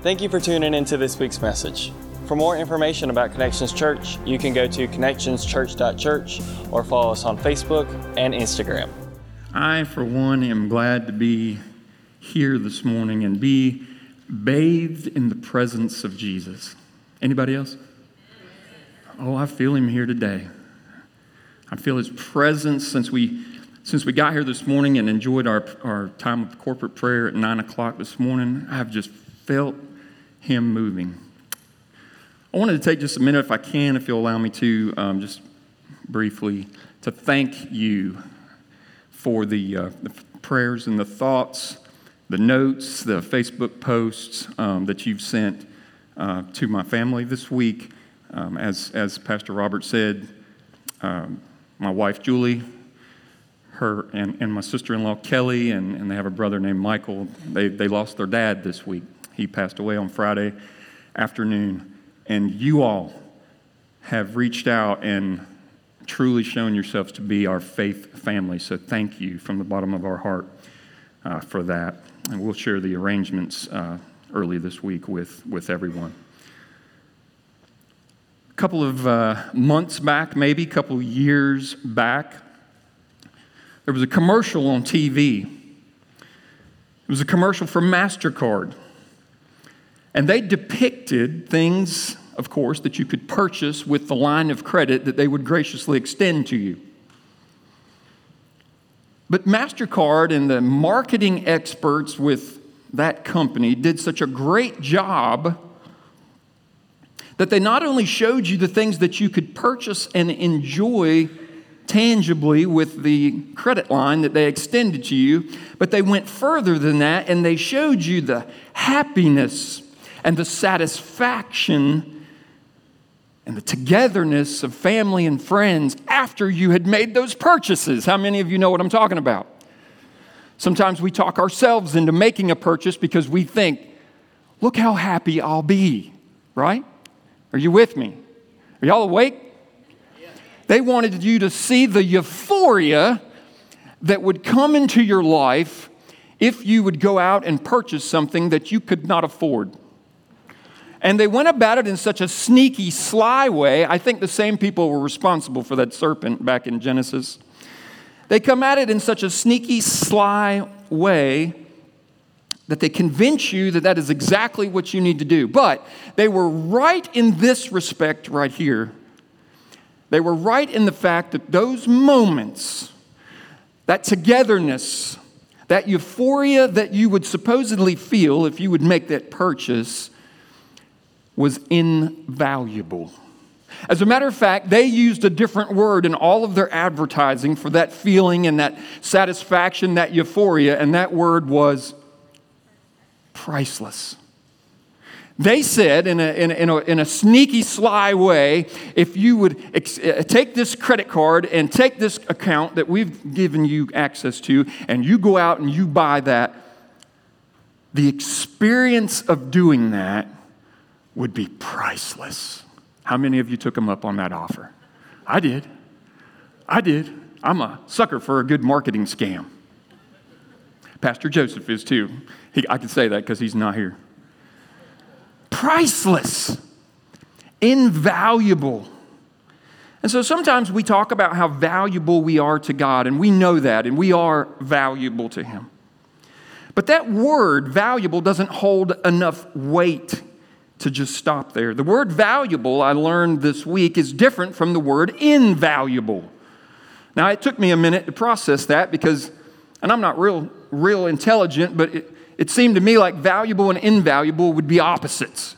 Thank you for tuning into this week's message. For more information about Connections Church, you can go to connectionschurch.church or follow us on Facebook and Instagram. I, for one, am glad to be here this morning and be bathed in the presence of Jesus. Anybody else? Oh, I feel him here today. I feel his presence since we since we got here this morning and enjoyed our, our time of corporate prayer at nine o'clock this morning. I've just felt him moving. I wanted to take just a minute, if I can, if you'll allow me to, um, just briefly, to thank you for the, uh, the prayers and the thoughts, the notes, the Facebook posts um, that you've sent uh, to my family this week. Um, as, as Pastor Robert said, um, my wife Julie, her and, and my sister-in-law Kelly, and, and they have a brother named Michael. They, they lost their dad this week. He passed away on Friday afternoon. And you all have reached out and truly shown yourselves to be our faith family. So thank you from the bottom of our heart uh, for that. And we'll share the arrangements uh, early this week with, with everyone. A couple of uh, months back, maybe a couple years back, there was a commercial on TV. It was a commercial for MasterCard. And they depicted things, of course, that you could purchase with the line of credit that they would graciously extend to you. But MasterCard and the marketing experts with that company did such a great job that they not only showed you the things that you could purchase and enjoy tangibly with the credit line that they extended to you, but they went further than that and they showed you the happiness and the satisfaction and the togetherness of family and friends after you had made those purchases. How many of you know what I'm talking about? Sometimes we talk ourselves into making a purchase because we think, look how happy I'll be, right? Are you with me? Are y'all awake? They wanted you to see the euphoria that would come into your life if you would go out and purchase something that you could not afford. And they went about it in such a sneaky, sly way. I think the same people were responsible for that serpent back in Genesis. They come at it in such a sneaky, sly way that they convince you that that is exactly what you need to do. But they were right in this respect right here they were right in the fact that those moments, that togetherness, that euphoria that you would supposedly feel if you would make that purchase, was invaluable. As a matter of fact, they used a different word in all of their advertising for that feeling and that satisfaction, that euphoria, and that word was priceless. They said in a, in, a, in, a, in a, sneaky, sly way if you would ex- uh, take this credit card and take this account that we've given you access to, and you go out and you buy that, the experience of doing that would be priceless. How many of you took him up on that offer? I did. I did. I'm a sucker for a good marketing scam. Pastor Joseph is too. He, I can say that because he's not here priceless, invaluable. And so sometimes we talk about how valuable we are to God, and we know that, and we are valuable to Him. But that word, valuable, doesn't hold enough weight to just stop there. The word valuable, I learned this week, is different from the word invaluable. Now, it took me a minute to process that because, and I'm not real, real intelligent, but it, it seemed to me like valuable and invaluable would be opposites.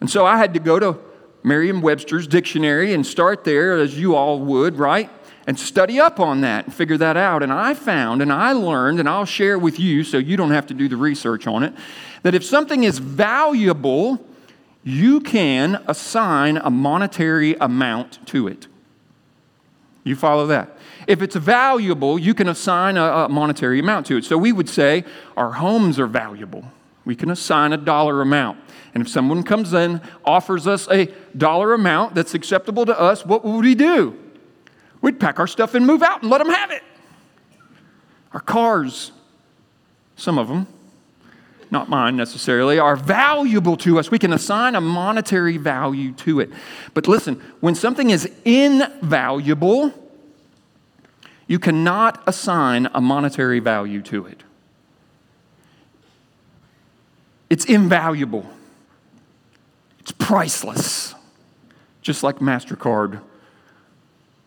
And so I had to go to Merriam Webster's dictionary and start there, as you all would, right? And study up on that and figure that out. And I found and I learned, and I'll share with you so you don't have to do the research on it, that if something is valuable, you can assign a monetary amount to it. You follow that? If it's valuable, you can assign a, a monetary amount to it. So we would say our homes are valuable. We can assign a dollar amount. And if someone comes in, offers us a dollar amount that's acceptable to us, what would we do? We'd pack our stuff and move out and let them have it. Our cars, some of them, not mine necessarily, are valuable to us. We can assign a monetary value to it. But listen, when something is invaluable, you cannot assign a monetary value to it. It's invaluable, it's priceless, just like MasterCard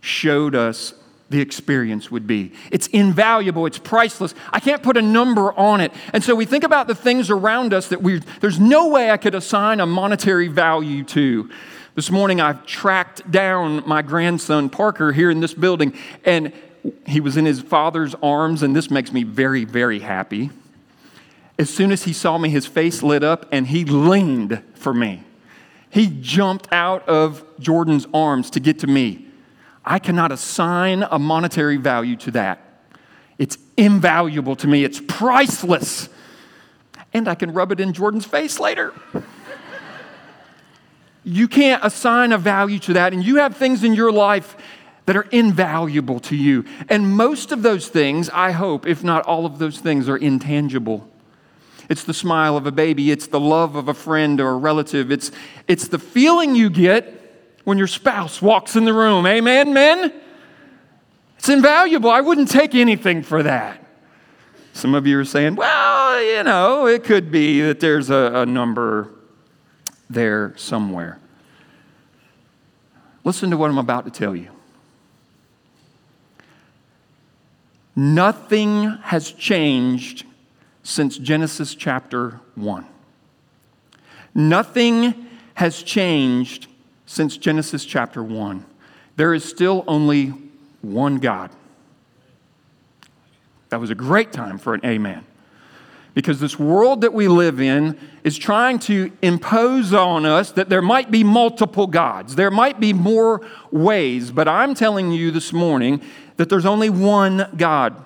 showed us the experience would be. It's invaluable, it's priceless. I can't put a number on it. And so we think about the things around us that we there's no way I could assign a monetary value to. This morning I've tracked down my grandson Parker here in this building and he was in his father's arms and this makes me very very happy. As soon as he saw me his face lit up and he leaned for me. He jumped out of Jordan's arms to get to me. I cannot assign a monetary value to that. It's invaluable to me, it's priceless. And I can rub it in Jordan's face later. you can't assign a value to that, and you have things in your life that are invaluable to you. And most of those things, I hope, if not all of those things, are intangible. It's the smile of a baby, it's the love of a friend or a relative, it's, it's the feeling you get when your spouse walks in the room. Amen, men? It's invaluable. I wouldn't take anything for that. Some of you are saying, well, you know, it could be that there's a, a number there somewhere. Listen to what I'm about to tell you. Nothing has changed since Genesis chapter 1. Nothing has changed since Genesis chapter 1. There is still only one God. That was a great time for an amen. Because this world that we live in is trying to impose on us that there might be multiple gods. There might be more ways, but I'm telling you this morning that there's only one God.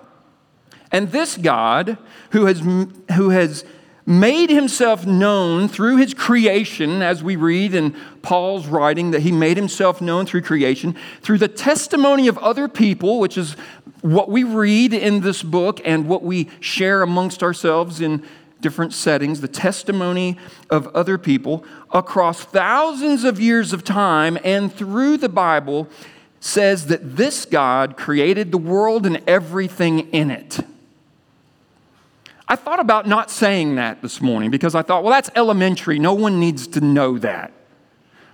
And this God, who has, who has made himself known through his creation, as we read in Paul's writing, that he made himself known through creation, through the testimony of other people, which is what we read in this book and what we share amongst ourselves in different settings, the testimony of other people across thousands of years of time and through the Bible says that this God created the world and everything in it. I thought about not saying that this morning because I thought, well, that's elementary. No one needs to know that.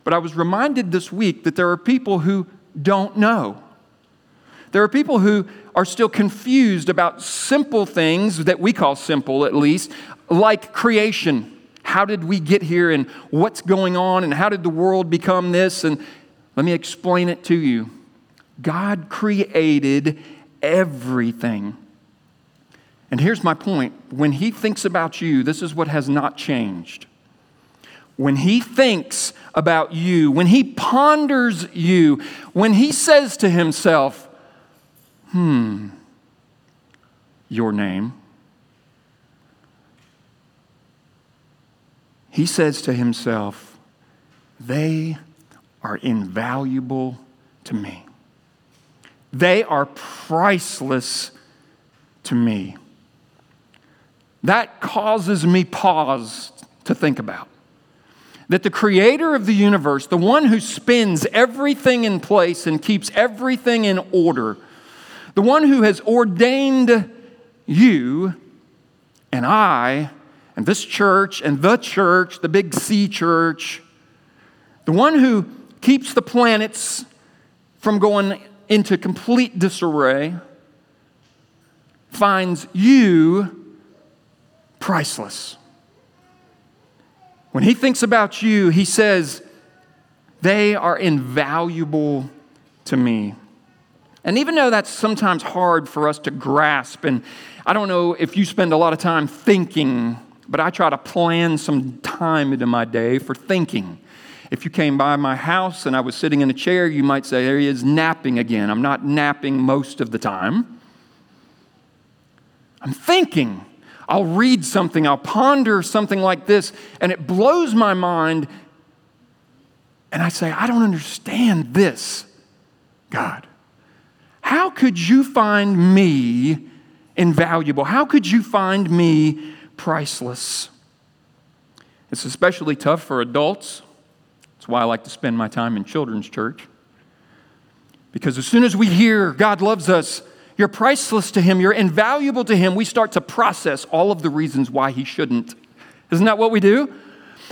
But I was reminded this week that there are people who don't know. There are people who are still confused about simple things that we call simple, at least, like creation. How did we get here and what's going on and how did the world become this? And let me explain it to you. God created everything. And here's my point when he thinks about you, this is what has not changed. When he thinks about you, when he ponders you, when he says to himself, hmm, your name, he says to himself, they are invaluable to me. They are priceless to me. That causes me pause to think about. That the creator of the universe, the one who spins everything in place and keeps everything in order, the one who has ordained you and I and this church and the church, the big C church, the one who keeps the planets from going into complete disarray, finds you priceless. When he thinks about you, he says, They are invaluable to me. And even though that's sometimes hard for us to grasp, and I don't know if you spend a lot of time thinking, but I try to plan some time into my day for thinking. If you came by my house and I was sitting in a chair, you might say, There he is napping again. I'm not napping most of the time. I'm thinking. I'll read something, I'll ponder something like this, and it blows my mind. And I say, I don't understand this, God. How could you find me invaluable? How could you find me priceless? It's especially tough for adults. That's why I like to spend my time in children's church. Because as soon as we hear God loves us, you're priceless to Him, you're invaluable to Him, we start to process all of the reasons why He shouldn't. Isn't that what we do?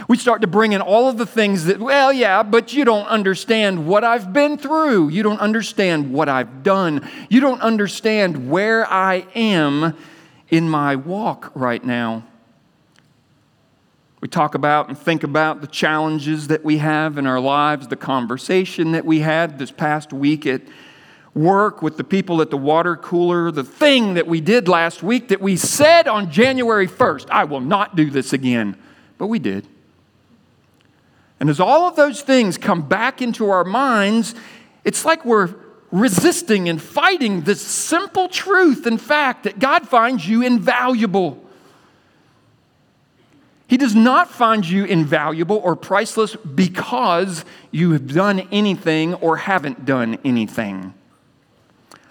We start to bring in all of the things that, well, yeah, but you don't understand what I've been through. You don't understand what I've done. You don't understand where I am in my walk right now. We talk about and think about the challenges that we have in our lives, the conversation that we had this past week at work with the people at the water cooler, the thing that we did last week that we said on January 1st, I will not do this again. But we did. And as all of those things come back into our minds, it's like we're resisting and fighting this simple truth and fact that God finds you invaluable. He does not find you invaluable or priceless because you have done anything or haven't done anything.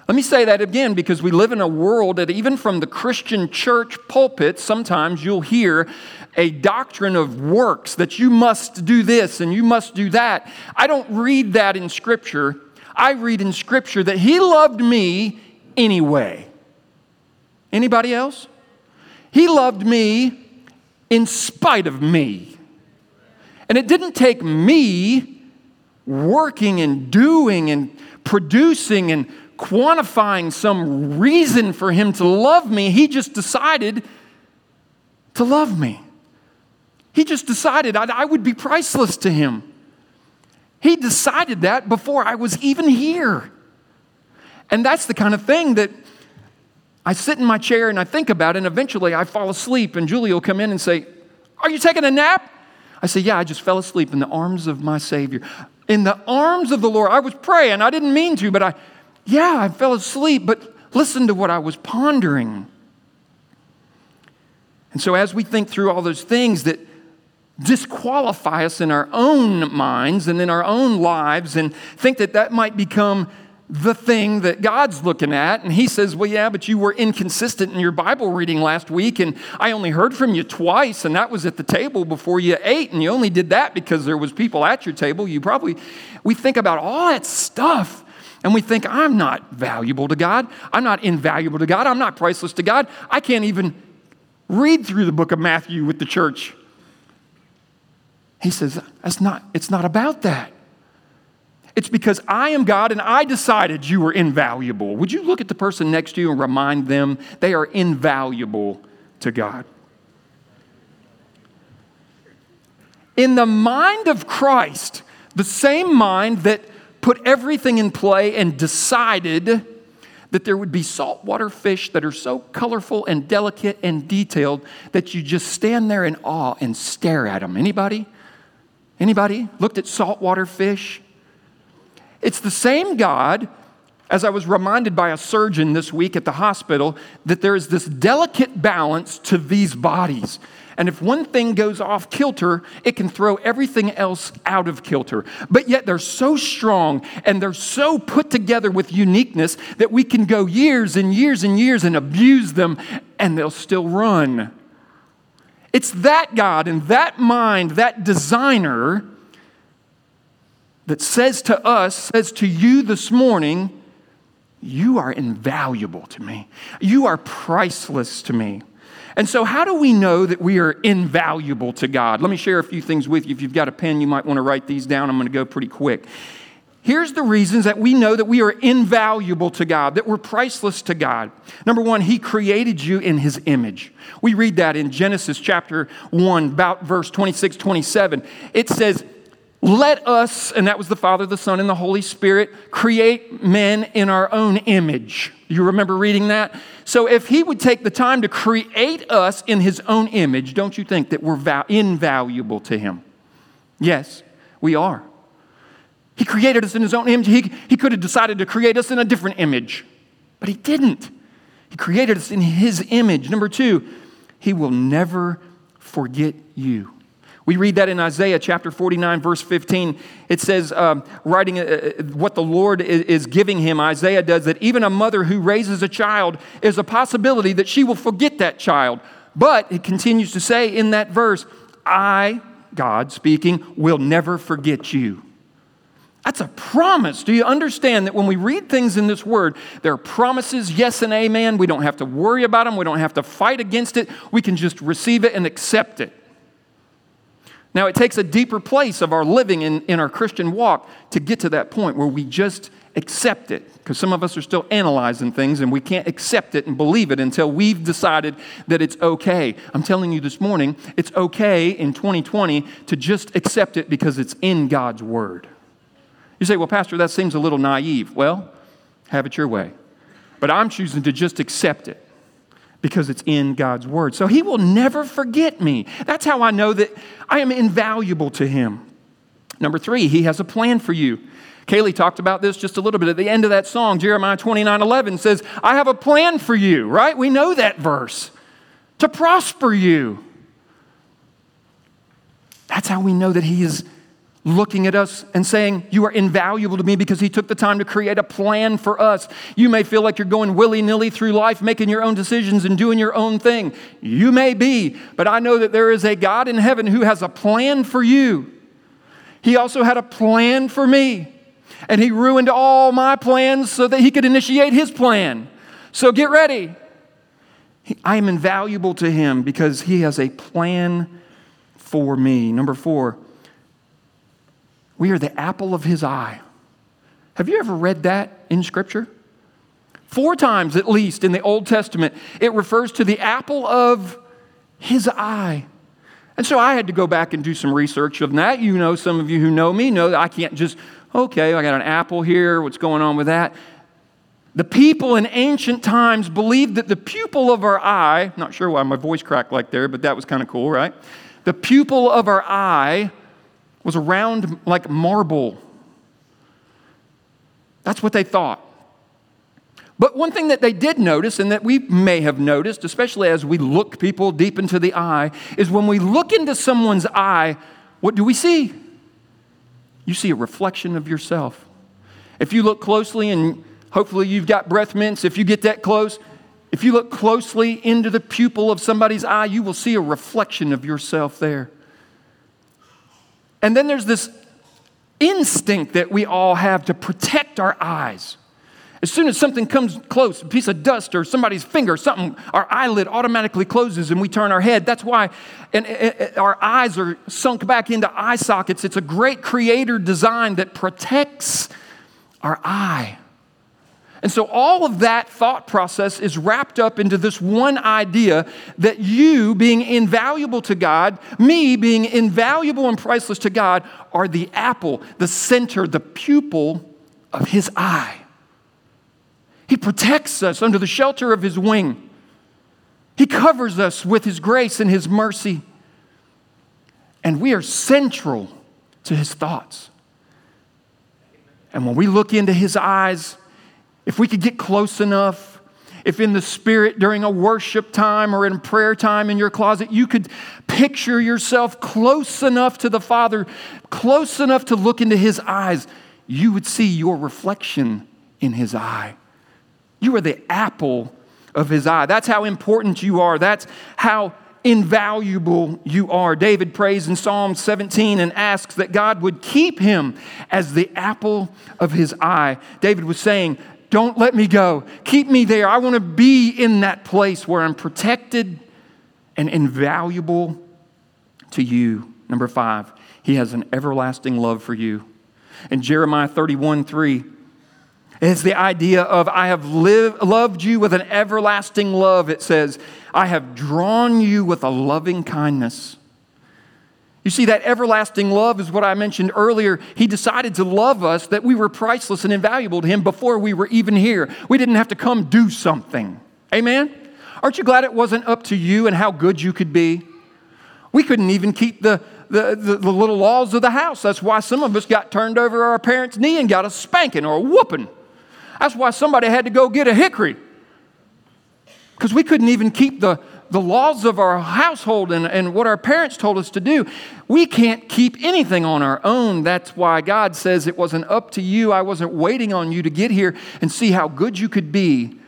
Let me say that again because we live in a world that, even from the Christian church pulpit, sometimes you'll hear a doctrine of works that you must do this and you must do that. I don't read that in Scripture. I read in Scripture that He loved me anyway. Anybody else? He loved me in spite of me. And it didn't take me working and doing and producing and quantifying some reason for him to love me. He just decided to love me. He just decided I, would be priceless to him. He decided that before I was even here. And that's the kind of thing that I sit in my chair and I think about and eventually I fall asleep, and Julie will come in and say, Are you taking a nap? I say, Yeah, I just fell asleep in the arms of my Savior. In the arms of the Lord. I was praying. I didn't mean to, but I, yeah, I fell asleep, but listen to what I was pondering. And so, as we think through all those things that disqualify us in our own minds and in our own lives, and think that that might become the thing that God's looking at. And he says, Well, yeah, but you were inconsistent in your Bible reading last week, and I only heard from you twice, and that was at the table before you ate, and you only did that because there was people at your table. You probably, we think about all that stuff. And we think, I'm not valuable to God. I'm not invaluable to God. I'm not priceless to God. I can't even read through the book of Matthew with the church. He says, That's not, it's not about that. It's because I am God and I decided you were invaluable. Would you look at the person next to you and remind them they are invaluable to God? In the mind of Christ, the same mind that put everything in play and decided that there would be saltwater fish that are so colorful and delicate and detailed that you just stand there in awe and stare at them. Anybody? Anybody looked at saltwater fish? It's the same God, as I was reminded by a surgeon this week at the hospital, that there is this delicate balance to these bodies. And if one thing goes off kilter, it can throw everything else out of kilter. But yet they're so strong and they're so put together with uniqueness that we can go years and years and years and abuse them and they'll still run. It's that God and that mind, that designer that says to us, says to you this morning, you are invaluable to me. You are priceless to me. And so, how do we know that we are invaluable to God? Let me share a few things with you. If you've got a pen, you might want to write these down. I'm going to go pretty quick. Here's the reasons that we know that we are invaluable to God, that we're priceless to God. Number one, He created you in His image. We read that in Genesis chapter 1, about verse 26, 27. It says, let us, and that was the Father, the Son, and the Holy Spirit, create men in our own image. You remember reading that? So, if He would take the time to create us in His own image, don't you think that we're val- invaluable to Him? Yes, we are. He created us in His own image. He, he could have decided to create us in a different image, but He didn't. He created us in His image. Number two, He will never forget you. We read that in Isaiah chapter 49, verse 15. It says, um, writing uh, uh, what the Lord is, is giving him, Isaiah does, that even a mother who raises a child is a possibility that she will forget that child. But it continues to say in that verse, I, God speaking, will never forget you. That's a promise. Do you understand that when we read things in this word, there are promises, yes and amen. We don't have to worry about them, we don't have to fight against it. We can just receive it and accept it. Now, it takes a deeper place of our living in, in our Christian walk to get to that point where we just accept it. Because some of us are still analyzing things and we can't accept it and believe it until we've decided that it's okay. I'm telling you this morning, it's okay in 2020 to just accept it because it's in God's Word. You say, well, Pastor, that seems a little naive. Well, have it your way. But I'm choosing to just accept it because it's in God's Word. So He will never forget me. That's how I know that I am invaluable to Him. Number three, He has a plan for you. Kaylee talked about this just a little bit at the end of that song. Jeremiah 29 11 says, I have a plan for you, right? We know that verse to prosper you. That's how we know that He is looking at us and saying, You are invaluable to me because He took the time to create a plan for us. You may feel like you're going willy nilly through life, making your own decisions and doing your own thing. You may be, but I know that there is a God in heaven who has a plan for you. He also had a plan for me, and He ruined all my plans so that He could initiate His plan. So get ready. I am invaluable to Him because He has a plan for me. Number four, we are the apple of his eye. Have you ever read that in Scripture? Four times at least in the Old Testament, it refers to the apple of his eye. And so I had to go back and do some research of that. You know, some of you who know me know that I can't just, okay, I got an apple here, what's going on with that? The people in ancient times believed that the pupil of our eye, not sure why my voice cracked like there, but that was kind of cool, right? The pupil of our eye was round like marble. That's what they thought. But one thing that they did notice, and that we may have noticed, especially as we look people deep into the eye, is when we look into someone's eye, what do we see? You see a reflection of yourself. If you look closely, and hopefully you've got breath mints, if you get that close, if you look closely into the pupil of somebody's eye, you will see a reflection of yourself there. And then there's this instinct that we all have to protect our eyes. As soon as something comes close, a piece of dust or somebody's finger, something, our eyelid automatically closes and we turn our head. That's why and, and, our eyes are sunk back into eye sockets. It's a great creator design that protects our eye. And so all of that thought process is wrapped up into this one idea that you being invaluable to God, me being invaluable and priceless to God, are the apple, the center, the pupil of His eye. He protects us under the shelter of His wing. He covers us with His grace and His mercy. And we are central to His thoughts. And when we look into His eyes, if we could get close enough, if in the spirit during a worship time or in prayer time in your closet, you could picture yourself close enough to the Father, close enough to look into His eyes, you would see your reflection in His eye. You are the apple of His eye. That's how important you are. That's how invaluable you are. David prays in Psalm 17 and asks that God would keep him as the apple of his eye. David was saying, don't let me go. Keep me there. I want to be in that place where I'm protected and invaluable to you. Number five, he has an everlasting love for you. In Jeremiah 31 3, it's the idea of, I have loved you with an everlasting love. It says, I have drawn you with a loving kindness. You see, that everlasting love is what I mentioned earlier. He decided to love us that we were priceless and invaluable to Him before we were even here. We didn't have to come do something. Amen? Aren't you glad it wasn't up to you and how good you could be? We couldn't even keep the, the, the, the little laws of the house. That's why some of us got turned over our parents' knee and got a spanking or a whooping. That's why somebody had to go get a hickory. Because we couldn't even keep the, the laws of our household and, and what our parents told us to do. We can't keep anything on our own. That's why God says it wasn't up to you. I wasn't waiting on you to get here and see how good you could be.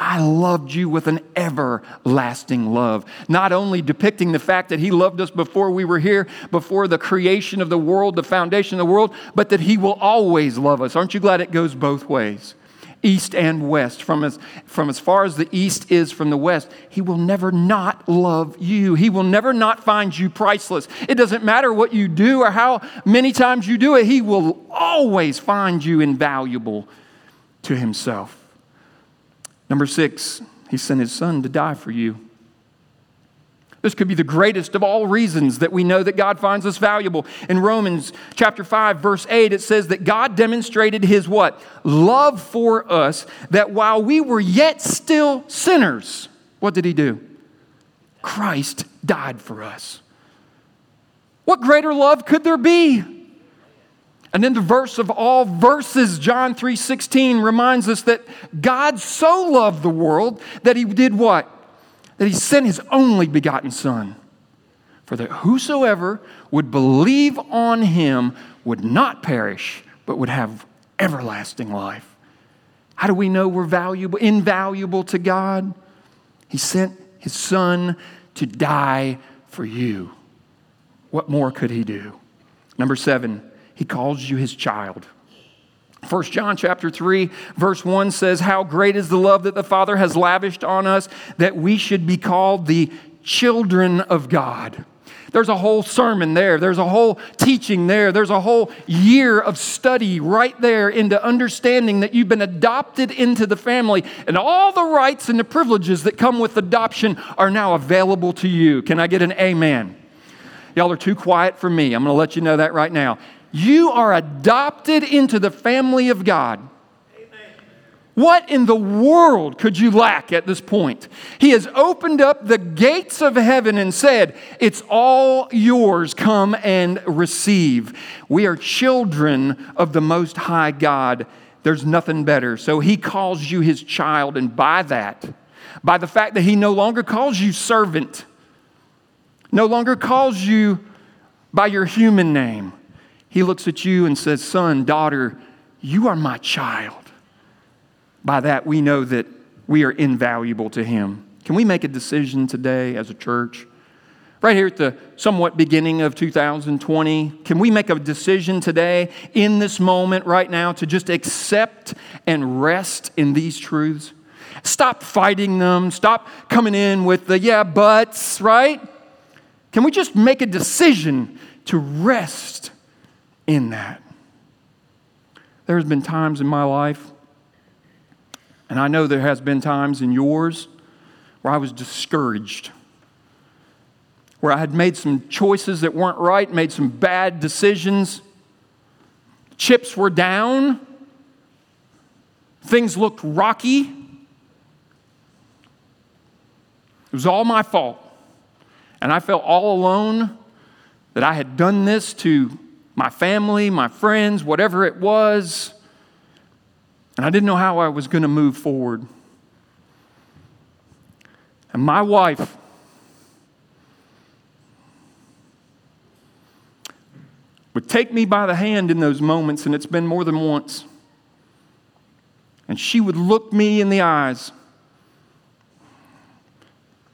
I loved you with an everlasting love. Not only depicting the fact that He loved us before we were here, before the creation of the world, the foundation of the world, but that He will always love us. Aren't you glad it goes both ways? East and west, from as, from as far as the east is from the west, He will never not love you. He will never not find you priceless. It doesn't matter what you do or how many times you do it, He will always find you invaluable to Himself. Number six, he sent his son to die for you. This could be the greatest of all reasons that we know that God finds us valuable. In Romans chapter 5 verse 8 it says that God demonstrated his what? Love for us that while we were yet still sinners, what did he do? Christ died for us. What greater love could there be? And then the verse of all verses, John 3:16 reminds us that God so loved the world that he did what? That he sent his only begotten son. For that whosoever would believe on him would not perish, but would have everlasting life. How do we know we're valuable, invaluable to God? He sent his son to die for you. What more could he do? Number seven, he calls you his child. 1 John chapter 3 verse 1 says how great is the love that the Father has lavished on us that we should be called the children of God. There's a whole sermon there. There's a whole teaching there. There's a whole year of study right there into understanding that you've been adopted into the family and all the rights and the privileges that come with adoption are now available to you. Can I get an amen? Y'all are too quiet for me. I'm going to let you know that right now. You are adopted into the family of God. What in the world could you lack at this point? He has opened up the gates of heaven and said, It's all yours. Come and receive. We are children of the Most High God. There's nothing better. So he calls you his child, and by that, by the fact that he no longer calls you servant, no longer calls you by your human name, he looks at you and says, Son, daughter, you are my child. By that, we know that we are invaluable to Him. Can we make a decision today as a church? Right here at the somewhat beginning of 2020, can we make a decision today, in this moment, right now, to just accept and rest in these truths? Stop fighting them. Stop coming in with the yeah, buts, right? Can we just make a decision to rest in that. There's been times in my life, and I know there has been times in yours, where I was discouraged, where I had made some choices that weren't right, made some bad decisions. Chips were down, things looked rocky. It was all my fault. And I felt all alone that I had done this to my family, my friends, whatever it was. And I didn't know how I was going to move forward. And my wife, would take me by the hand in those moments, and it's been more than once. And she would look me in the eyes,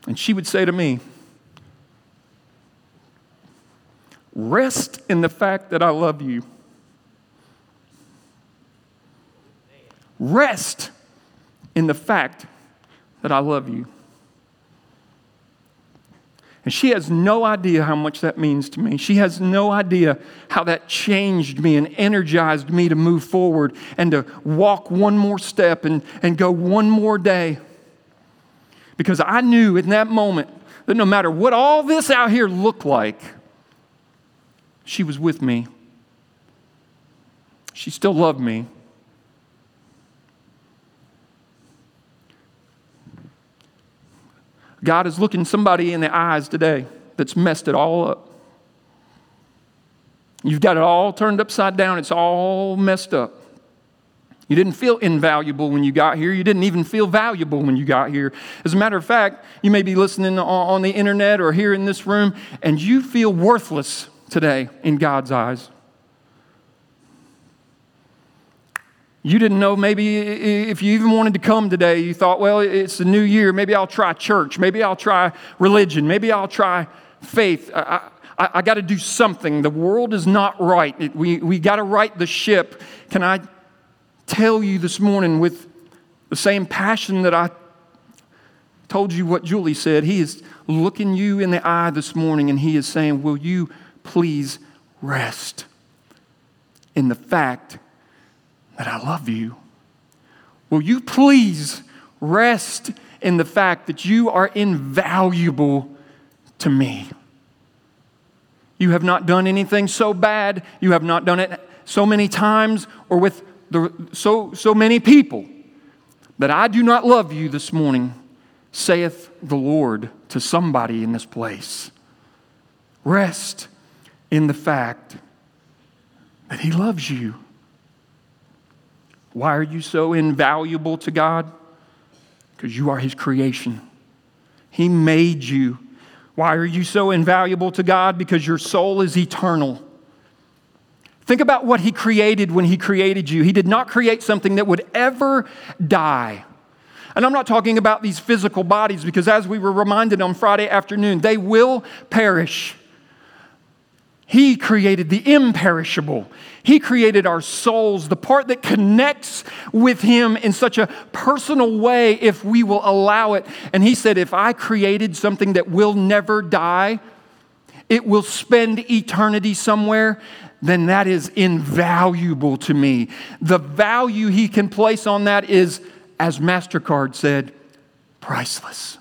and she would say to me, Rest in the fact that I love you. Rest in the fact that I love you. And she has no idea how much that means to me. She has no idea how that changed me and energized me to move forward and to walk one more step and, and go one more day. Because I knew in that moment that no matter what all this out here looked like, she was with me. She still loved me. God is looking somebody in the eyes today that's messed it all up. You've got it all turned upside down, it's all messed up. You didn't feel invaluable when you got here. You didn't even feel valuable when you got here. As a matter of fact, you may be listening on the internet or here in this room, and you feel worthless today in God's eyes. You didn't know maybe if you even wanted to come today, you thought, well, it's the new year. Maybe I'll try church. Maybe I'll try religion. Maybe I'll try faith. I, I, I got to do something. The world is not right. It, we we got to right the ship. Can I tell you this morning with the same passion that I told you what Julie said? He is looking you in the eye this morning and he is saying, Will you please rest in the fact that I love you. Will you please rest in the fact that you are invaluable to me? You have not done anything so bad, you have not done it so many times or with the, so, so many people that I do not love you this morning, saith the Lord to somebody in this place. Rest in the fact that He loves you. Why are you so invaluable to God? Because you are His creation. He made you. Why are you so invaluable to God? Because your soul is eternal. Think about what He created when He created you. He did not create something that would ever die. And I'm not talking about these physical bodies because, as we were reminded on Friday afternoon, they will perish. He created the imperishable. He created our souls, the part that connects with Him in such a personal way if we will allow it. And He said, If I created something that will never die, it will spend eternity somewhere, then that is invaluable to me. The value He can place on that is, as MasterCard said, priceless.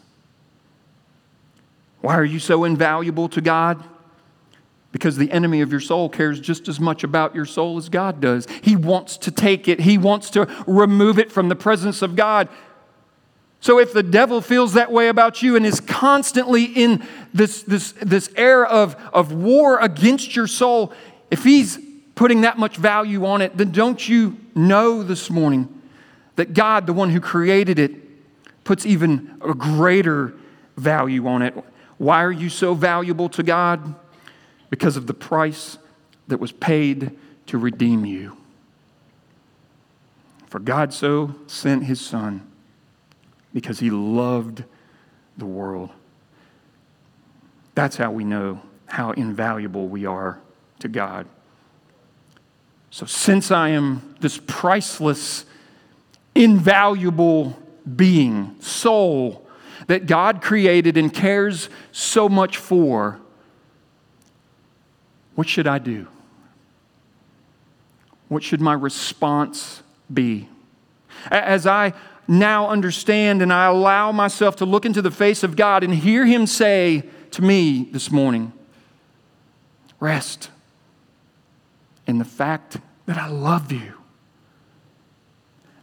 Why are you so invaluable to God? Because the enemy of your soul cares just as much about your soul as God does. He wants to take it, he wants to remove it from the presence of God. So if the devil feels that way about you and is constantly in this, this, this air of, of war against your soul, if he's putting that much value on it, then don't you know this morning that God, the one who created it, puts even a greater value on it? Why are you so valuable to God? Because of the price that was paid to redeem you. For God so sent his Son because he loved the world. That's how we know how invaluable we are to God. So, since I am this priceless, invaluable being, soul, that God created and cares so much for, what should I do? What should my response be? As I now understand and I allow myself to look into the face of God and hear Him say to me this morning, rest in the fact that I love you.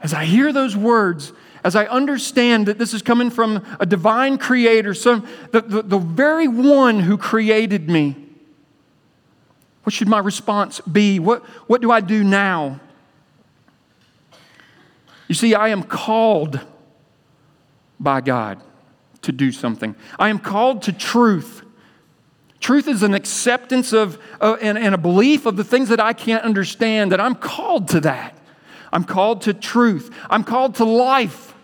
As I hear those words, as I understand that this is coming from a divine creator, some, the, the, the very one who created me, what should my response be? What, what do I do now? You see, I am called by God to do something. I am called to truth. Truth is an acceptance of uh, and, and a belief of the things that I can't understand, that I'm called to that. I'm called to truth. I'm called to life.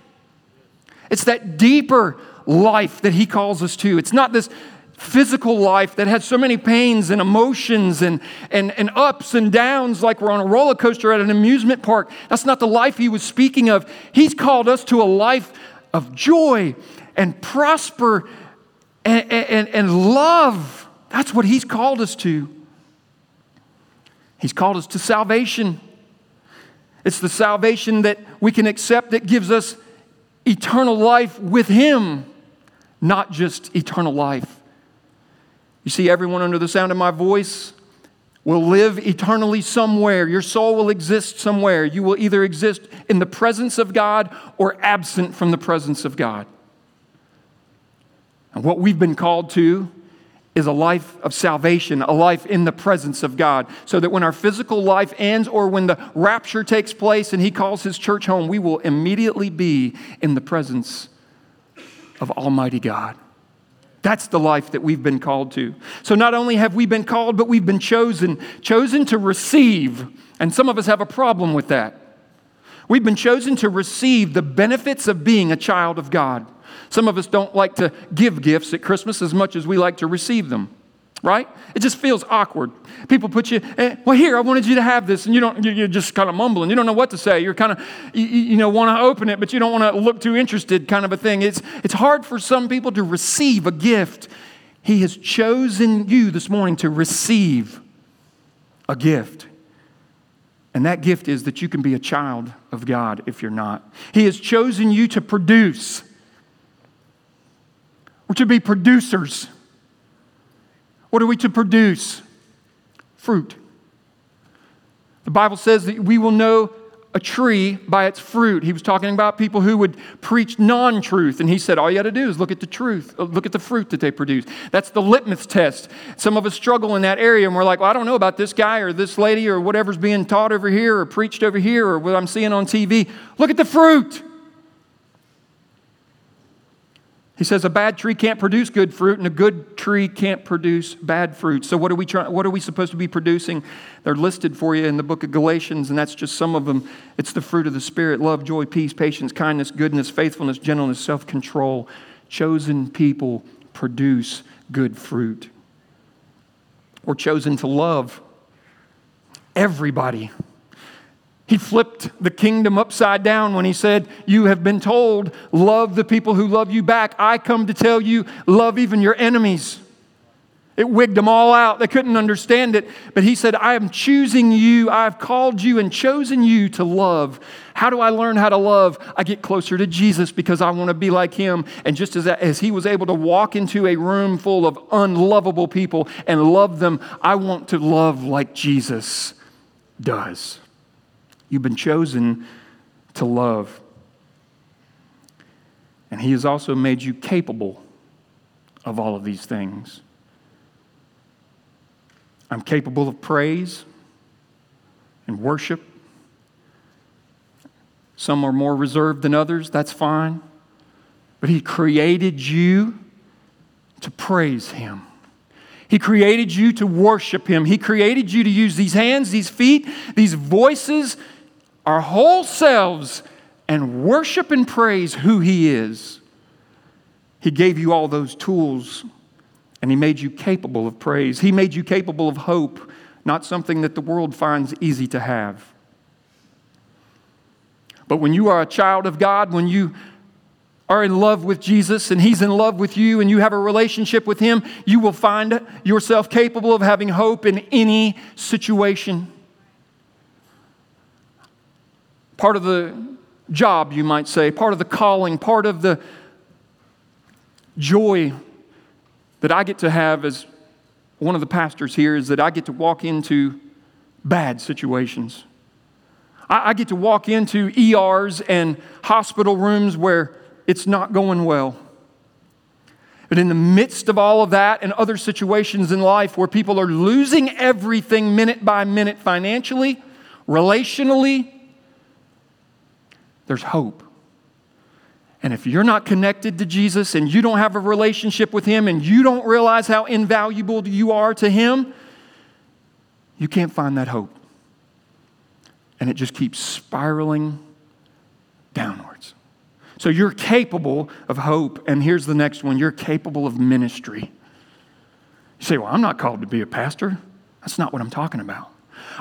It's that deeper life that He calls us to. It's not this physical life that has so many pains and emotions and, and, and ups and downs like we're on a roller coaster at an amusement park. That's not the life he was speaking of. He's called us to a life of joy and prosper and, and, and love. That's what he's called us to. He's called us to salvation. It's the salvation that we can accept that gives us eternal life with him, not just eternal life you see, everyone under the sound of my voice will live eternally somewhere. Your soul will exist somewhere. You will either exist in the presence of God or absent from the presence of God. And what we've been called to is a life of salvation, a life in the presence of God, so that when our physical life ends or when the rapture takes place and He calls His church home, we will immediately be in the presence of Almighty God. That's the life that we've been called to. So not only have we been called, but we've been chosen, chosen to receive. And some of us have a problem with that. We've been chosen to receive the benefits of being a child of God. Some of us don't like to give gifts at Christmas as much as we like to receive them, right? It just feels awkward. People put you, eh, well, here, I wanted you to have this, and you don't, you're just kind of mumbling. You don't know what to say. You're kind of, you, you know, want to open it, but you don't want to look too interested, kind of a thing. It's, it's hard for some people to receive a gift. He has chosen you this morning to receive a gift. And that gift is that you can be a child of God if you're not. He has chosen you to produce. We're to be producers. What are we to produce? Fruit. The Bible says that we will know a tree by its fruit. He was talking about people who would preach non truth. And he said, All you got to do is look at the truth, uh, look at the fruit that they produce. That's the litmus test. Some of us struggle in that area and we're like, Well, I don't know about this guy or this lady or whatever's being taught over here or preached over here or what I'm seeing on TV. Look at the fruit. He says a bad tree can't produce good fruit, and a good tree can't produce bad fruit. So, what are we trying, What are we supposed to be producing? They're listed for you in the book of Galatians, and that's just some of them. It's the fruit of the Spirit: love, joy, peace, patience, kindness, goodness, faithfulness, gentleness, self-control. Chosen people produce good fruit. We're chosen to love everybody. He flipped the kingdom upside down when he said, You have been told, love the people who love you back. I come to tell you, love even your enemies. It wigged them all out. They couldn't understand it. But he said, I am choosing you. I've called you and chosen you to love. How do I learn how to love? I get closer to Jesus because I want to be like him. And just as, as he was able to walk into a room full of unlovable people and love them, I want to love like Jesus does. You've been chosen to love. And He has also made you capable of all of these things. I'm capable of praise and worship. Some are more reserved than others, that's fine. But He created you to praise Him. He created you to worship Him. He created you to use these hands, these feet, these voices our whole selves and worship and praise who He is. He gave you all those tools and He made you capable of praise. He made you capable of hope, not something that the world finds easy to have. But when you are a child of God, when you are in love with Jesus and He's in love with you and you have a relationship with Him, you will find yourself capable of having hope in any situation. Part of the job, you might say, part of the calling, part of the joy that I get to have as one of the pastors here is that I get to walk into bad situations. I, I get to walk into ERs and hospital rooms where it's not going well. But in the midst of all of that and other situations in life where people are losing everything minute by minute financially, relationally, there's hope. And if you're not connected to Jesus and you don't have a relationship with Him and you don't realize how invaluable you are to Him, you can't find that hope. And it just keeps spiraling downwards. So you're capable of hope. And here's the next one you're capable of ministry. You say, Well, I'm not called to be a pastor. That's not what I'm talking about.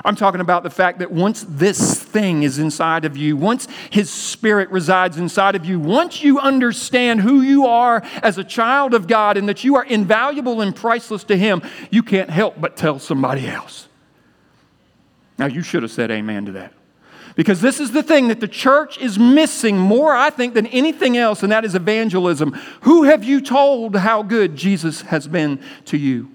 I'm talking about the fact that once this thing is inside of you, once His Spirit resides inside of you, once you understand who you are as a child of God and that you are invaluable and priceless to Him, you can't help but tell somebody else. Now, you should have said amen to that. Because this is the thing that the church is missing more, I think, than anything else, and that is evangelism. Who have you told how good Jesus has been to you?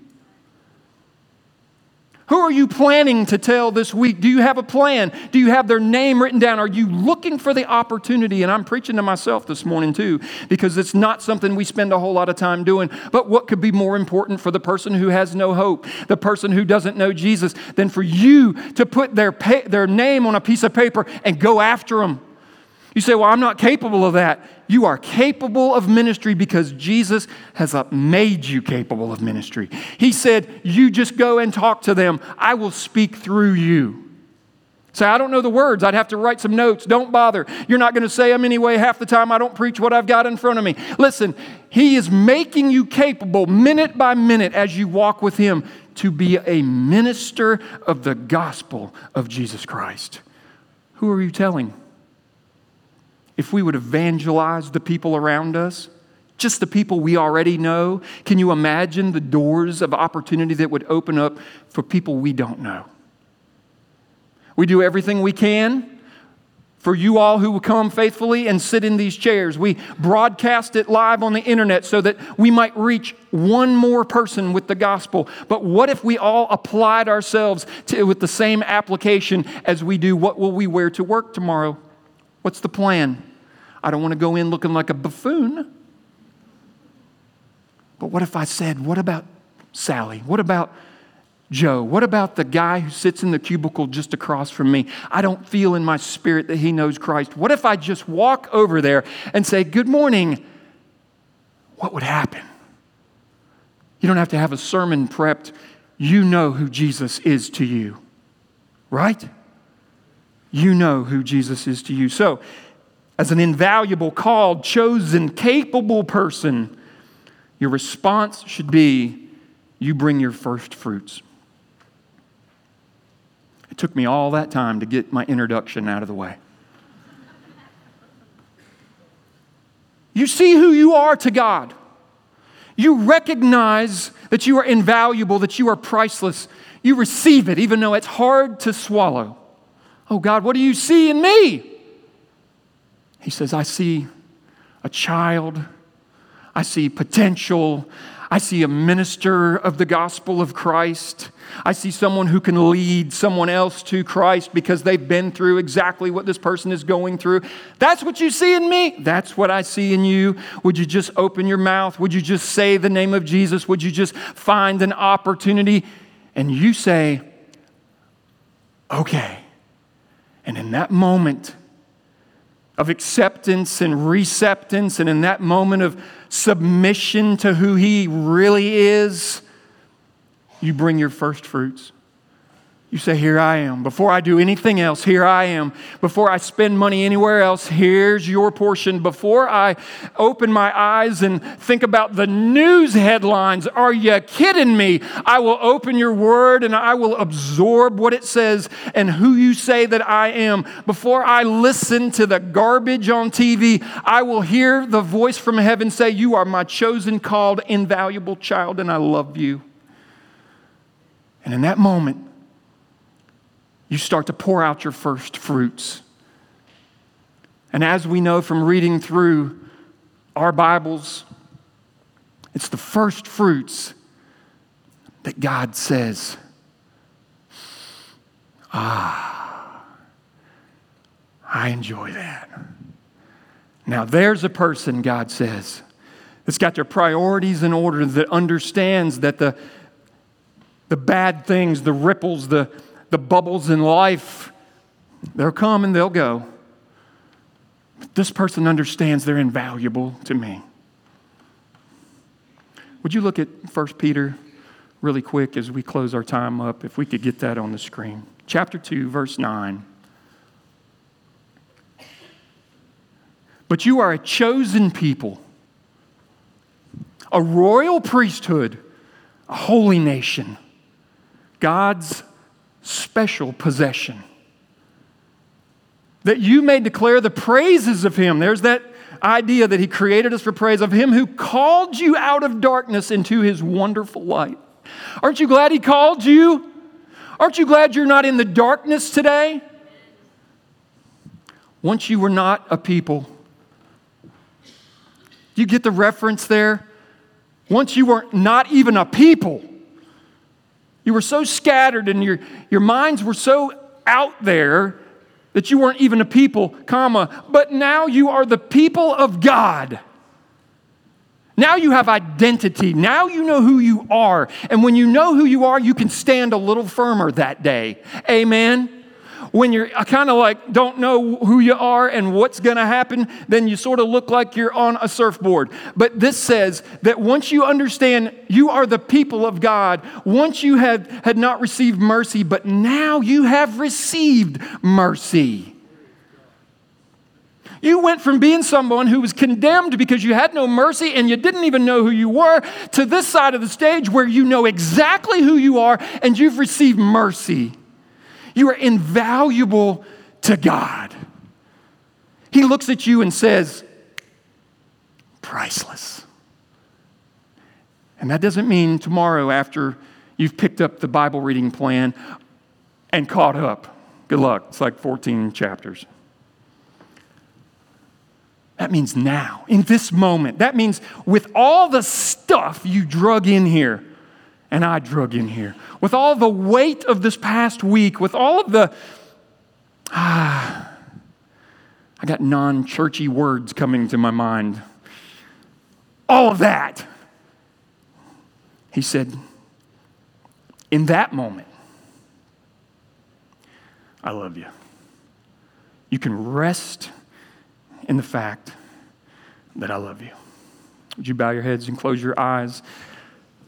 Who are you planning to tell this week? Do you have a plan? Do you have their name written down? Are you looking for the opportunity? And I'm preaching to myself this morning too, because it's not something we spend a whole lot of time doing. But what could be more important for the person who has no hope, the person who doesn't know Jesus, than for you to put their, pay, their name on a piece of paper and go after them? You say, Well, I'm not capable of that. You are capable of ministry because Jesus has made you capable of ministry. He said, You just go and talk to them, I will speak through you. Say, I don't know the words. I'd have to write some notes. Don't bother. You're not going to say them anyway. Half the time, I don't preach what I've got in front of me. Listen, He is making you capable minute by minute as you walk with Him to be a minister of the gospel of Jesus Christ. Who are you telling? If we would evangelize the people around us, just the people we already know, can you imagine the doors of opportunity that would open up for people we don't know? We do everything we can for you all who will come faithfully and sit in these chairs. We broadcast it live on the internet so that we might reach one more person with the gospel. But what if we all applied ourselves to, with the same application as we do? What will we wear to work tomorrow? What's the plan? I don't want to go in looking like a buffoon. But what if I said, What about Sally? What about Joe? What about the guy who sits in the cubicle just across from me? I don't feel in my spirit that he knows Christ. What if I just walk over there and say, Good morning? What would happen? You don't have to have a sermon prepped. You know who Jesus is to you, right? You know who Jesus is to you. So, as an invaluable, called, chosen, capable person, your response should be you bring your first fruits. It took me all that time to get my introduction out of the way. You see who you are to God. You recognize that you are invaluable, that you are priceless. You receive it, even though it's hard to swallow. Oh God, what do you see in me? He says, I see a child, I see potential, I see a minister of the gospel of Christ. I see someone who can lead someone else to Christ because they've been through exactly what this person is going through. That's what you see in me. That's what I see in you. Would you just open your mouth? Would you just say the name of Jesus? Would you just find an opportunity? And you say, okay. And in that moment, of acceptance and receptance, and in that moment of submission to who He really is, you bring your first fruits. You say, Here I am. Before I do anything else, here I am. Before I spend money anywhere else, here's your portion. Before I open my eyes and think about the news headlines, are you kidding me? I will open your word and I will absorb what it says and who you say that I am. Before I listen to the garbage on TV, I will hear the voice from heaven say, You are my chosen, called, invaluable child, and I love you. And in that moment, you start to pour out your first fruits. And as we know from reading through our Bibles, it's the first fruits that God says, Ah, I enjoy that. Now, there's a person, God says, that's got their priorities in order, that understands that the, the bad things, the ripples, the, the bubbles in life, they'll come and they'll go. But this person understands they're invaluable to me. Would you look at 1 Peter really quick as we close our time up? If we could get that on the screen. Chapter 2, verse 9. But you are a chosen people, a royal priesthood, a holy nation, God's special possession. That you may declare the praises of Him. There's that idea that He created us for praise of Him who called you out of darkness into His wonderful light. Aren't you glad He called you? Aren't you glad you're not in the darkness today? Once you were not a people. You get the reference there? Once you were not even a people. You were so scattered and your, your minds were so out there that you weren't even a people, comma, but now you are the people of God. Now you have identity. Now you know who you are. And when you know who you are, you can stand a little firmer that day. Amen. When you're uh, kind of like don't know who you are and what's going to happen, then you sort of look like you're on a surfboard. But this says that once you understand you are the people of God, once you had, had not received mercy, but now you have received mercy. You went from being someone who was condemned because you had no mercy and you didn't even know who you were to this side of the stage where you know exactly who you are and you've received mercy. You are invaluable to God. He looks at you and says, priceless. And that doesn't mean tomorrow after you've picked up the Bible reading plan and caught up. Good luck. It's like 14 chapters. That means now, in this moment. That means with all the stuff you drug in here, and I drug in here, with all the weight of this past week, with all of the, ah, I got non churchy words coming to my mind. All of that. He said, in that moment, I love you. You can rest in the fact that I love you. Would you bow your heads and close your eyes?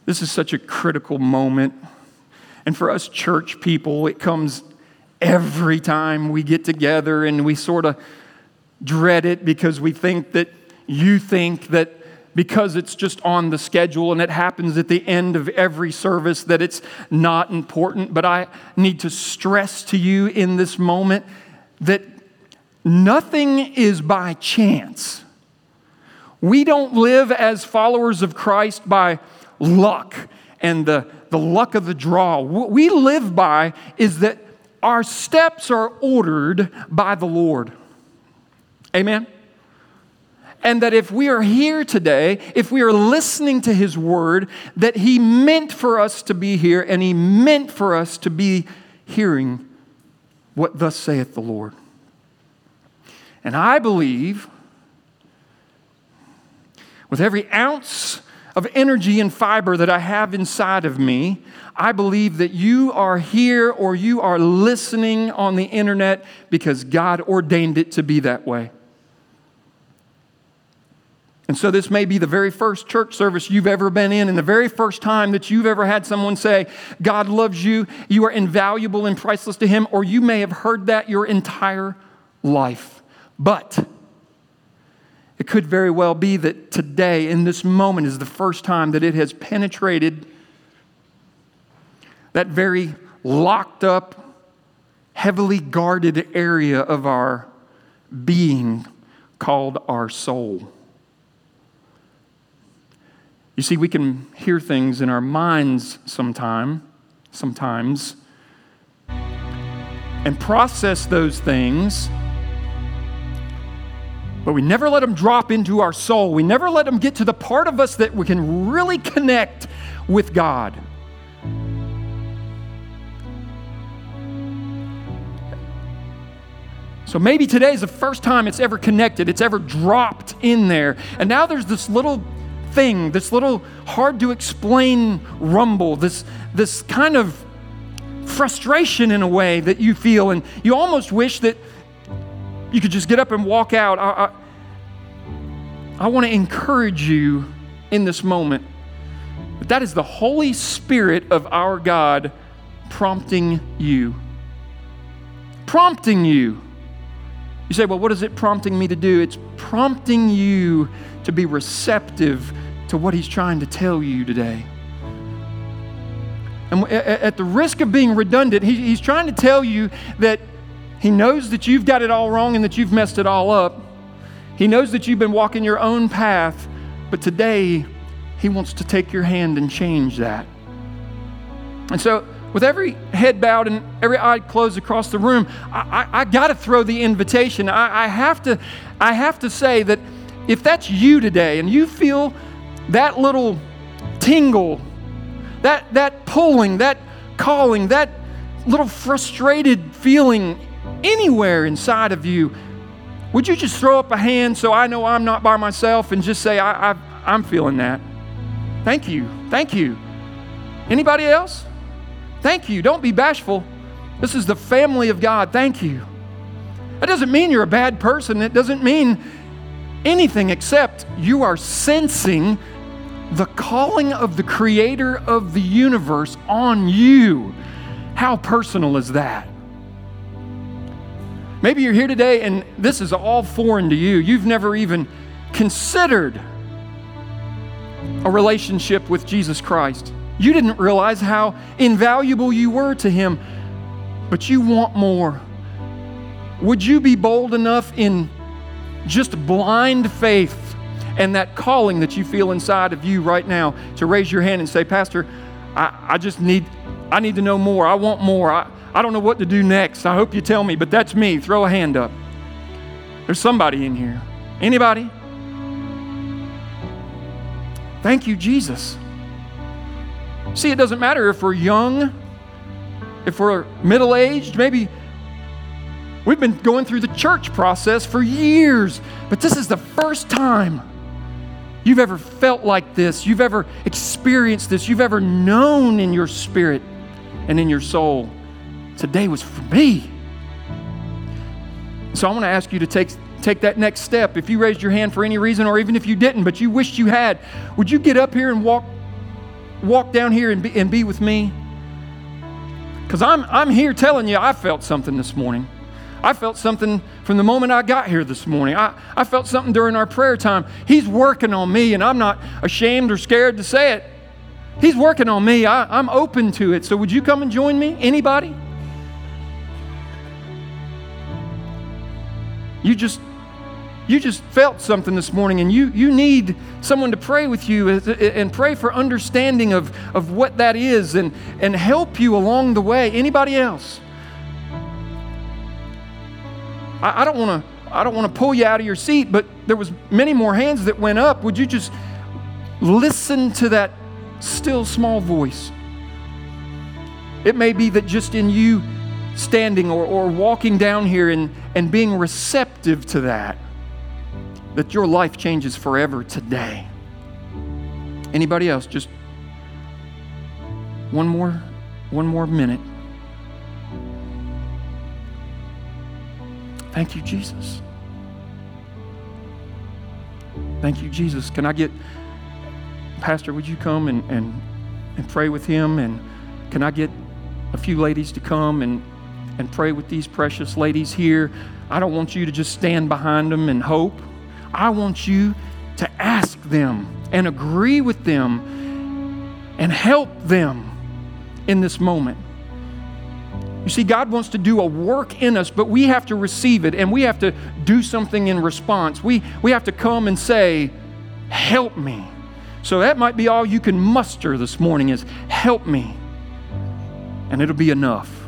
This is such a critical moment. And for us church people, it comes every time we get together and we sort of dread it because we think that you think that because it's just on the schedule and it happens at the end of every service that it's not important. But I need to stress to you in this moment that Nothing is by chance. We don't live as followers of Christ by luck and the, the luck of the draw. What we live by is that our steps are ordered by the Lord. Amen? And that if we are here today, if we are listening to His word, that He meant for us to be here and He meant for us to be hearing what thus saith the Lord. And I believe, with every ounce of energy and fiber that I have inside of me, I believe that you are here or you are listening on the internet because God ordained it to be that way. And so, this may be the very first church service you've ever been in, and the very first time that you've ever had someone say, God loves you, you are invaluable and priceless to Him, or you may have heard that your entire life. But could very well be that today, in this moment, is the first time that it has penetrated that very locked up, heavily guarded area of our being called our soul. You see, we can hear things in our minds sometime, sometimes, and process those things but we never let them drop into our soul. We never let them get to the part of us that we can really connect with God. So maybe today is the first time it's ever connected, it's ever dropped in there. And now there's this little thing, this little hard to explain rumble, this, this kind of frustration in a way that you feel. And you almost wish that you could just get up and walk out. I, I, I want to encourage you in this moment that that is the Holy Spirit of our God prompting you. Prompting you. You say, well, what is it prompting me to do? It's prompting you to be receptive to what He's trying to tell you today. And at the risk of being redundant, He's trying to tell you that he knows that you've got it all wrong and that you've messed it all up. He knows that you've been walking your own path, but today He wants to take your hand and change that. And so, with every head bowed and every eye closed across the room, I, I, I got to throw the invitation. I, I, have to, I have to say that if that's you today and you feel that little tingle, that, that pulling, that calling, that little frustrated feeling anywhere inside of you, would you just throw up a hand so I know I'm not by myself and just say, I, I, I'm feeling that? Thank you. Thank you. Anybody else? Thank you. Don't be bashful. This is the family of God. Thank you. That doesn't mean you're a bad person. It doesn't mean anything except you are sensing the calling of the creator of the universe on you. How personal is that? Maybe you're here today and this is all foreign to you. You've never even considered a relationship with Jesus Christ. You didn't realize how invaluable you were to Him, but you want more. Would you be bold enough in just blind faith and that calling that you feel inside of you right now to raise your hand and say, Pastor, I, I just need, I need to know more. I want more. I, I don't know what to do next. I hope you tell me, but that's me. Throw a hand up. There's somebody in here. Anybody? Thank you, Jesus. See, it doesn't matter if we're young, if we're middle aged, maybe we've been going through the church process for years, but this is the first time you've ever felt like this, you've ever experienced this, you've ever known in your spirit and in your soul today was for me. So I want to ask you to take, take that next step. If you raised your hand for any reason, or even if you didn't, but you wished you had, would you get up here and walk, walk down here and be, and be with me? Because I'm, I'm here telling you, I felt something this morning. I felt something from the moment I got here this morning. I, I felt something during our prayer time. He's working on me, and I'm not ashamed or scared to say it. He's working on me. I, I'm open to it. So, would you come and join me? Anybody? You just you just felt something this morning and you, you need someone to pray with you and pray for understanding of, of what that is and, and help you along the way. Anybody else? I, I don't want to i don't want to pull you out of your seat but there was many more hands that went up. Would you just listen to that still small voice? It may be that just in you standing or, or walking down here and, and being receptive to that, that your life changes forever today. Anybody else? Just one more, one more minute. Thank you, Jesus. Thank you, Jesus. Can I get, Pastor, would you come and, and, and pray with him? And can I get a few ladies to come and, and pray with these precious ladies here. I don't want you to just stand behind them and hope. I want you to ask them and agree with them and help them in this moment. You see, God wants to do a work in us, but we have to receive it and we have to do something in response. We, we have to come and say, Help me. So that might be all you can muster this morning is help me. And it'll be enough.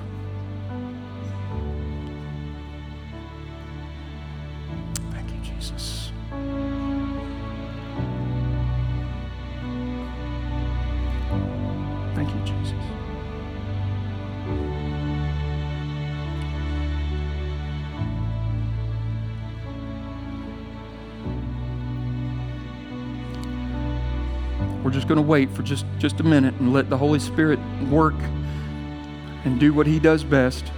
Going to wait for just, just a minute and let the Holy Spirit work and do what He does best.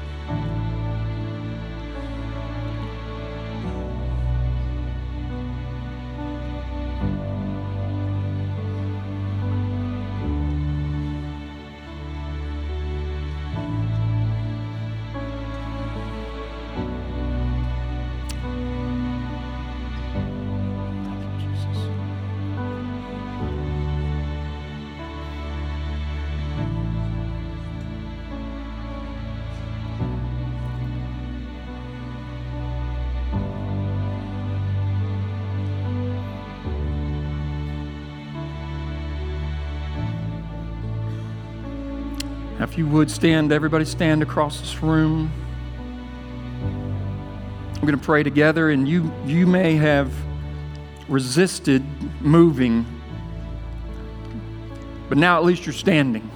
Would stand, everybody stand across this room. We're going to pray together, and you, you may have resisted moving, but now at least you're standing.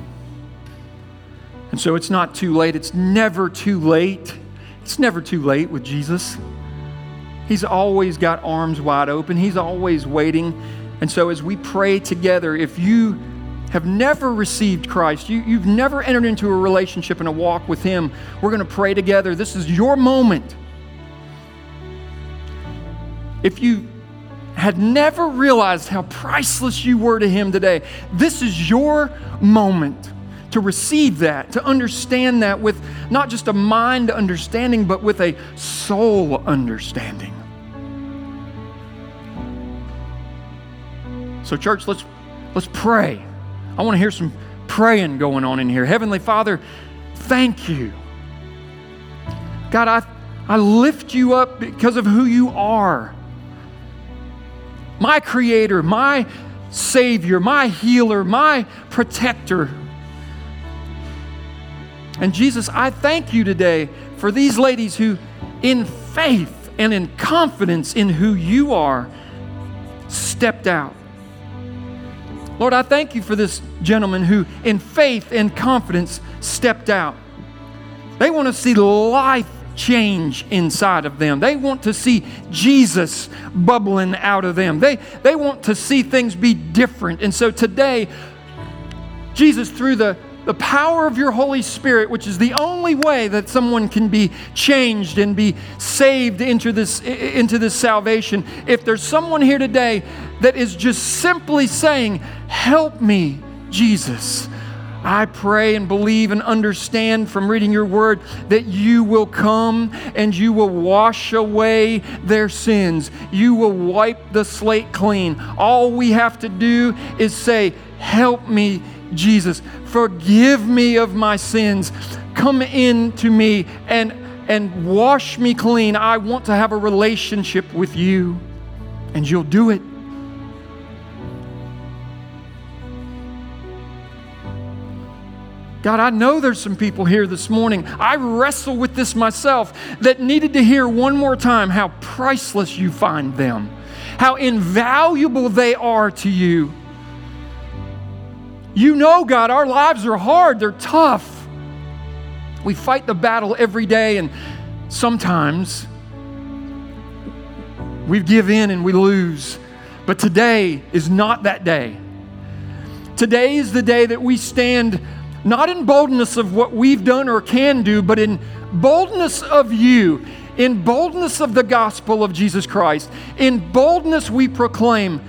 And so it's not too late. It's never too late. It's never too late with Jesus. He's always got arms wide open, He's always waiting. And so as we pray together, if you have never received Christ, you, you've never entered into a relationship and a walk with Him, we're going to pray together. This is your moment. If you had never realized how priceless you were to Him today, this is your moment to receive that, to understand that with not just a mind understanding, but with a soul understanding. So, church, let's, let's pray. I want to hear some praying going on in here. Heavenly Father, thank you. God, I, I lift you up because of who you are. My creator, my savior, my healer, my protector. And Jesus, I thank you today for these ladies who, in faith and in confidence in who you are, stepped out. Lord, I thank you for this gentleman who, in faith and confidence, stepped out. They want to see life change inside of them. They want to see Jesus bubbling out of them. They, they want to see things be different. And so today, Jesus, through the the power of your Holy Spirit, which is the only way that someone can be changed and be saved into this, into this salvation. If there's someone here today that is just simply saying, Help me, Jesus. I pray and believe and understand from reading your word that you will come and you will wash away their sins. You will wipe the slate clean. All we have to do is say, Help me, Jesus, forgive me of my sins. Come in to me and, and wash me clean. I want to have a relationship with you. And you'll do it. God, I know there's some people here this morning. I wrestle with this myself that needed to hear one more time how priceless you find them, how invaluable they are to you. You know, God, our lives are hard, they're tough. We fight the battle every day, and sometimes we give in and we lose. But today is not that day. Today is the day that we stand not in boldness of what we've done or can do, but in boldness of you, in boldness of the gospel of Jesus Christ. In boldness, we proclaim,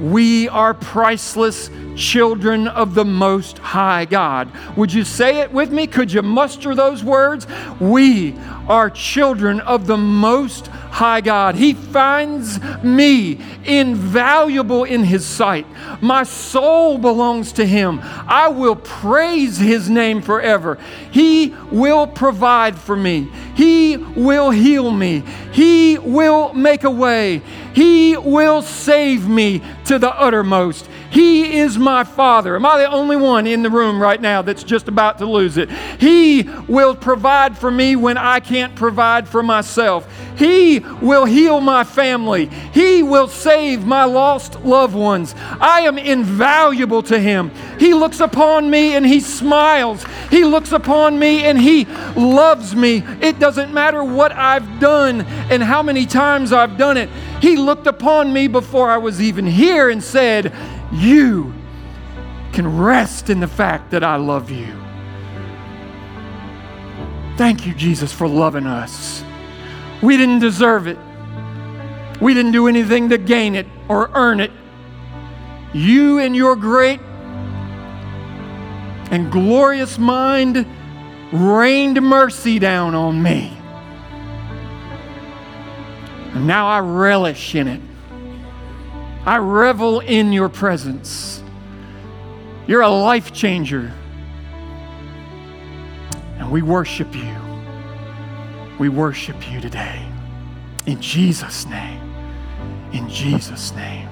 We are priceless children of the Most High God. Would you say it with me? Could you muster those words? We are children of the Most High God. He finds me invaluable in His sight. My soul belongs to Him. I will praise His name forever. He will provide for me, He will heal me, He will make a way, He will save me to the uttermost. He is my Father. Am I the only one in the room right now that's just about to lose it? He will provide for me when I can't provide for myself. He will heal my family. He will save my lost loved ones. I am invaluable to Him. He looks upon me and He smiles. He looks upon me and He loves me. It doesn't matter what I've done and how many times I've done it. He looked upon me before I was even here and said, you can rest in the fact that I love you. Thank you, Jesus, for loving us. We didn't deserve it. We didn't do anything to gain it or earn it. You, in your great and glorious mind, rained mercy down on me. And now I relish in it. I revel in your presence. You're a life changer. And we worship you. We worship you today. In Jesus' name. In Jesus' name.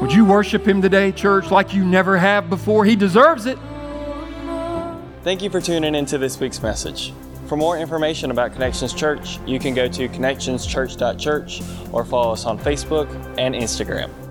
Would you worship him today, church, like you never have before? He deserves it. Thank you for tuning into this week's message. For more information about Connections Church, you can go to connectionschurch.church or follow us on Facebook and Instagram.